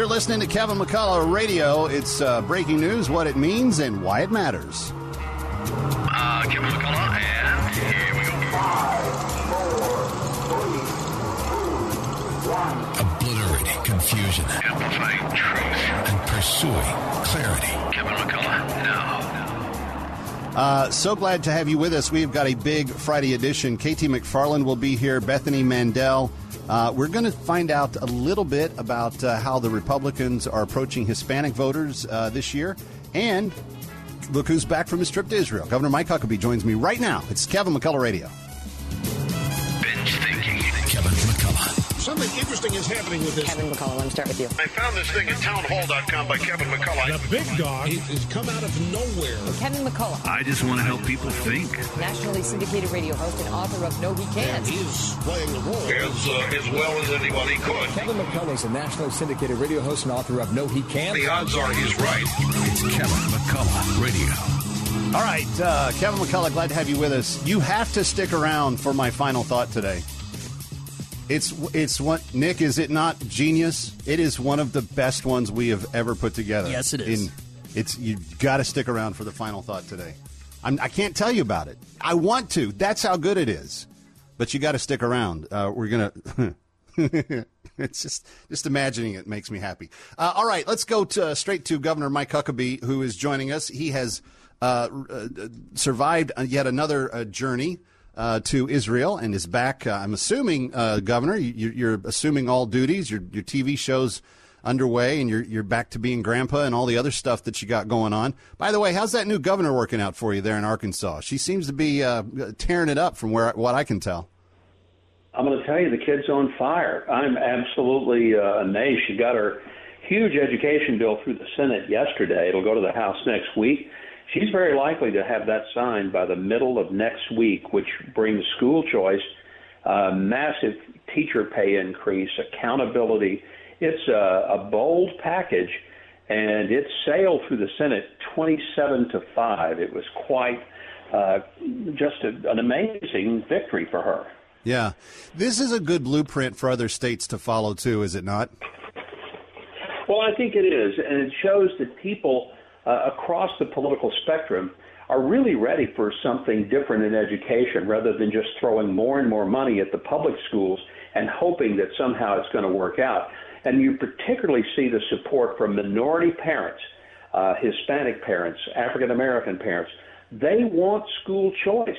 You're listening to Kevin McCullough Radio. It's uh, breaking news, what it means, and why it matters. Uh, Kevin McCullough, and here we go. Obliterating confusion Amplifying truth. and pursuing clarity. Kevin McCullough, now. Uh, so glad to have you with us. We've got a big Friday edition. KT McFarland will be here, Bethany Mandel. Uh, we're going to find out a little bit about uh, how the Republicans are approaching Hispanic voters uh, this year. And look who's back from his trip to Israel. Governor Mike Huckabee joins me right now. It's Kevin McCullough Radio. Thinking. Kevin. Something interesting is happening with this. Kevin McCullough, let me start with you. I found this thing at townhall.com by Kevin McCullough. The big dog has come out of nowhere. Kevin McCullough, I just want to help people think. nationally syndicated radio host and author of No He Can't. He's playing the role as, uh, as well as anybody could. Kevin McCullough is a nationally syndicated radio host and author of No He Can't. The odds are he's right. It's Kevin McCullough Radio. All right, uh, Kevin McCullough, glad to have you with us. You have to stick around for my final thought today. It's it's what Nick is it not genius? It is one of the best ones we have ever put together. Yes, it is. In, it's you got to stick around for the final thought today. I'm, I can't tell you about it. I want to. That's how good it is. But you got to stick around. Uh, we're gonna. it's just just imagining it makes me happy. Uh, all right, let's go to, straight to Governor Mike Huckabee, who is joining us. He has uh, uh, survived yet another uh, journey uh, to Israel and is back. Uh, I'm assuming, uh, Governor, you, you're assuming all duties. Your your TV shows underway, and you're you're back to being grandpa and all the other stuff that you got going on. By the way, how's that new governor working out for you there in Arkansas? She seems to be uh, tearing it up from where what I can tell. I'm going to tell you, the kid's on fire. I'm absolutely uh, amazed. She got her huge education bill through the Senate yesterday. It'll go to the House next week. She's very likely to have that signed by the middle of next week, which brings school choice, uh, massive teacher pay increase, accountability. It's a, a bold package, and it sailed through the Senate 27 to 5. It was quite uh, just a, an amazing victory for her. Yeah, this is a good blueprint for other states to follow too, is it not? Well, I think it is, and it shows that people uh, across the political spectrum are really ready for something different in education rather than just throwing more and more money at the public schools and hoping that somehow it's going to work out. And you particularly see the support from minority parents, uh, Hispanic parents, African American parents. They want school choice.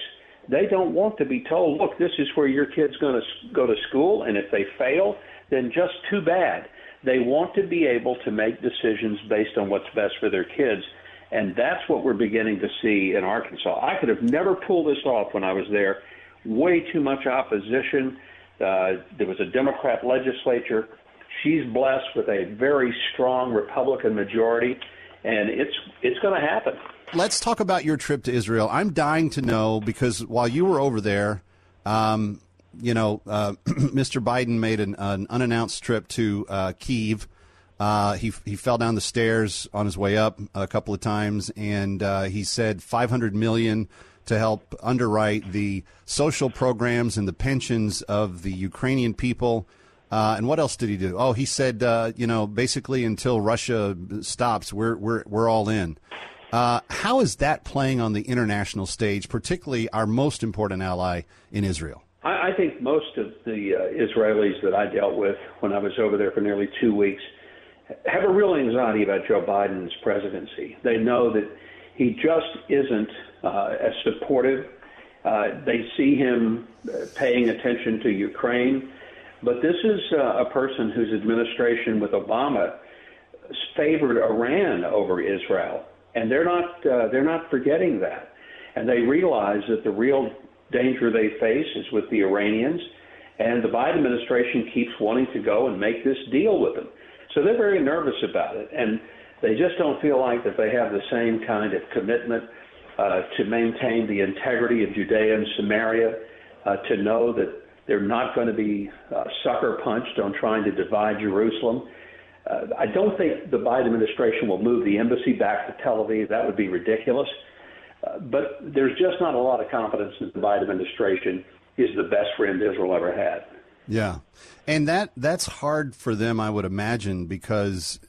They don't want to be told, look, this is where your kid's going to go to school, and if they fail, then just too bad. They want to be able to make decisions based on what's best for their kids. And that's what we're beginning to see in Arkansas. I could have never pulled this off when I was there. Way too much opposition. Uh, there was a Democrat legislature. She's blessed with a very strong Republican majority, and it's it's going to happen. Let's talk about your trip to Israel. I'm dying to know because while you were over there, um, you know, uh, Mr. Biden made an, an unannounced trip to uh, Kiev. Uh, he he fell down the stairs on his way up a couple of times, and uh, he said 500 million to help underwrite the social programs and the pensions of the Ukrainian people. Uh, and what else did he do? Oh, he said, uh, you know, basically until Russia stops, we're we're we're all in. How is that playing on the international stage, particularly our most important ally in Israel? I, I think most of the uh, Israelis that I dealt with when I was over there for nearly two weeks have a real anxiety about Joe Biden's presidency. They know that he just isn't uh, as supportive. Uh, they see him uh, paying attention to Ukraine, but this is uh, a person whose administration with Obama favored Iran over Israel, and they're not uh, they're not forgetting that, and they realize that the real danger they face is with the Iranians, and the Biden administration keeps wanting to go and make this deal with them. So they're very nervous about it, and they just don't feel like that they have the same kind of commitment uh, to maintain the integrity of Judea and Samaria, uh, to know that they're not going to be uh, sucker punched on trying to divide Jerusalem. Uh, I don't think the Biden administration will move the embassy back to Tel Aviv. That would be ridiculous. Uh, but there's just not a lot of confidence that the Biden administration is the best friend Israel ever had. Yeah, and that that's hard for them, I would imagine, because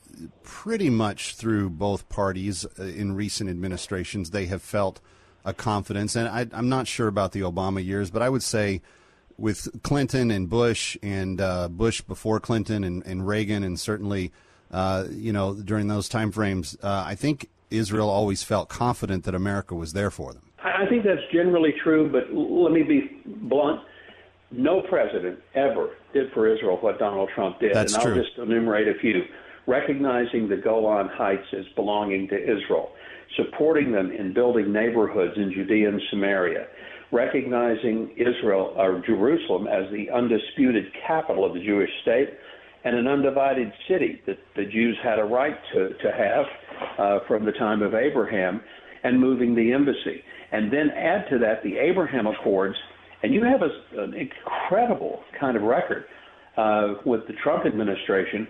pretty much through both parties uh, in recent administrations, they have felt a confidence, and I, I'm not sure about the Obama years, but I would say with Clinton and Bush and uh, Bush before Clinton and, and Reagan and certainly uh, you know during those time frames, uh, I think Israel always felt confident that America was there for them. I think that's generally true, but let me be blunt. No president ever did for Israel what Donald Trump did. That's and I'll true. just enumerate a few. Recognizing the Golan Heights as belonging to Israel, supporting them in building neighborhoods in Judea and Samaria, recognizing Israel or Jerusalem as the undisputed capital of the Jewish state and an undivided city that the Jews had a right to, to have uh, from the time of Abraham, and moving the embassy. And then add to that the Abraham Accords, and you have a, an incredible kind of record uh, with the Trump administration.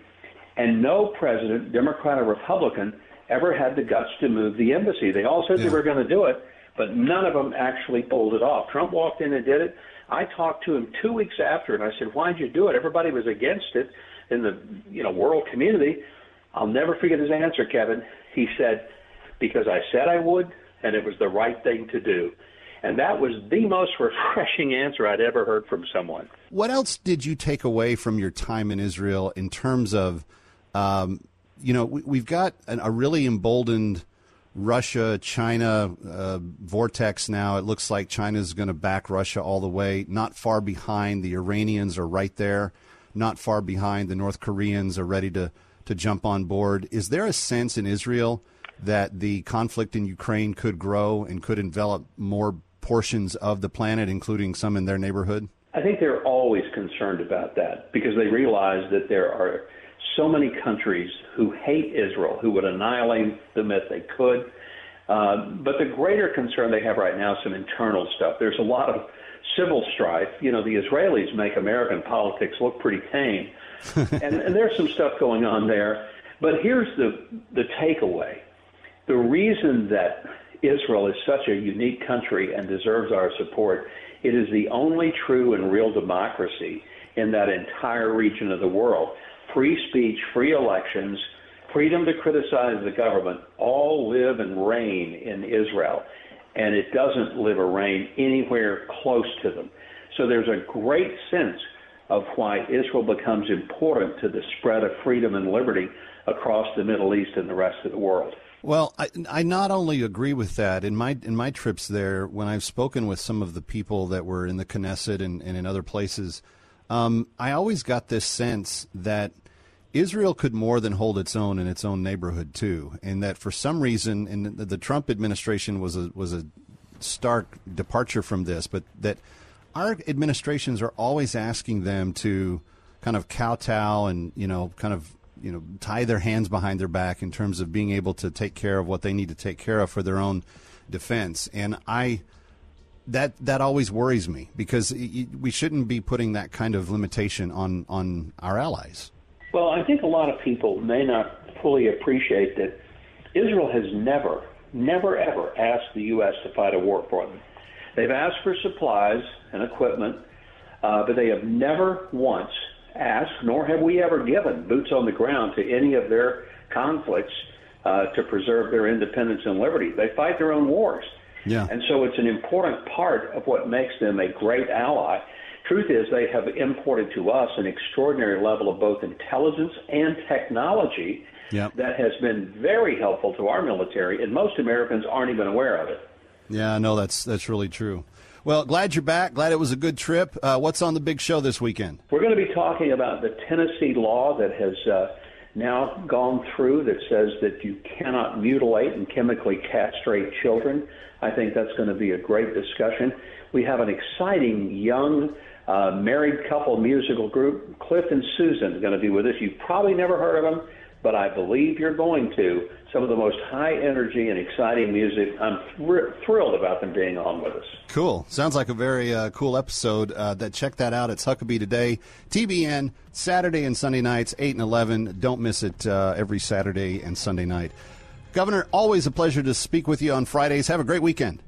And no president, Democrat or Republican, ever had the guts to move the embassy. They all said they were going to do it, but none of them actually pulled it off. Trump walked in and did it. I talked to him two weeks after, and I said, "Why'd you do it?" Everybody was against it in the you know world community. I'll never forget his answer, Kevin. He said, "Because I said I would, and it was the right thing to do." And that was the most refreshing answer I'd ever heard from someone. What else did you take away from your time in Israel in terms of, um, you know, we, we've got an, a really emboldened Russia China uh, vortex now. It looks like China's going to back Russia all the way. Not far behind, the Iranians are right there. Not far behind, the North Koreans are ready to, to jump on board. Is there a sense in Israel that the conflict in Ukraine could grow and could envelop more portions of the planet, including some in their neighborhood? I think they're always concerned about that because they realize that there are so many countries who hate Israel, who would annihilate them if they could. Uh, but the greater concern they have right now is some internal stuff. There's a lot of civil strife. You know, the Israelis make American politics look pretty tame, and, and there's some stuff going on there. But here's the the takeaway: the reason that Israel is such a unique country and deserves our support. It is the only true and real democracy in that entire region of the world. Free speech, free elections, freedom to criticize the government all live and reign in Israel. And it doesn't live or reign anywhere close to them. So there's a great sense of why Israel becomes important to the spread of freedom and liberty across the Middle East and the rest of the world. Well, I, I not only agree with that in my in my trips there, when I've spoken with some of the people that were in the Knesset and, and in other places, um, I always got this sense that Israel could more than hold its own in its own neighborhood too, and that for some reason, and the, the Trump administration was a was a stark departure from this, but that our administrations are always asking them to kind of kowtow and you know kind of you know tie their hands behind their back in terms of being able to take care of what they need to take care of for their own defense and i that that always worries me because we shouldn't be putting that kind of limitation on on our allies Well, I think a lot of people may not fully appreciate that Israel has never, never, ever asked the U.S. to fight a war for them. They've asked for supplies and equipment, uh, but they have never once asked, nor have we ever given boots on the ground to any of their conflicts uh, to preserve their independence and liberty. They fight their own wars. Yeah. And so it's an important part of what makes them a great ally. Truth is, they have imported to us an extraordinary level of both intelligence and technology Yep. that has been very helpful to our military, and most Americans aren't even aware of it. Yeah no that's that's really true well glad you're back glad it was a good trip uh, what's on the big show this weekend We're going to be talking about the Tennessee law that has uh, now gone through that says that you cannot mutilate and chemically castrate children. I think that's going to be a great discussion. We have an exciting young uh, married couple musical group. Cliff and Susan going to be with us. You've probably never heard of them, but I believe you're going to. Some of the most high energy and exciting music. I'm thr- thrilled about them being on with us. Cool. Sounds like a very uh, cool episode. Uh, that check that out. It's Huckabee today, TBN Saturday and Sunday nights, eight and eleven. Don't miss it uh, every Saturday and Sunday night. Governor, always a pleasure to speak with you on Fridays. Have a great weekend.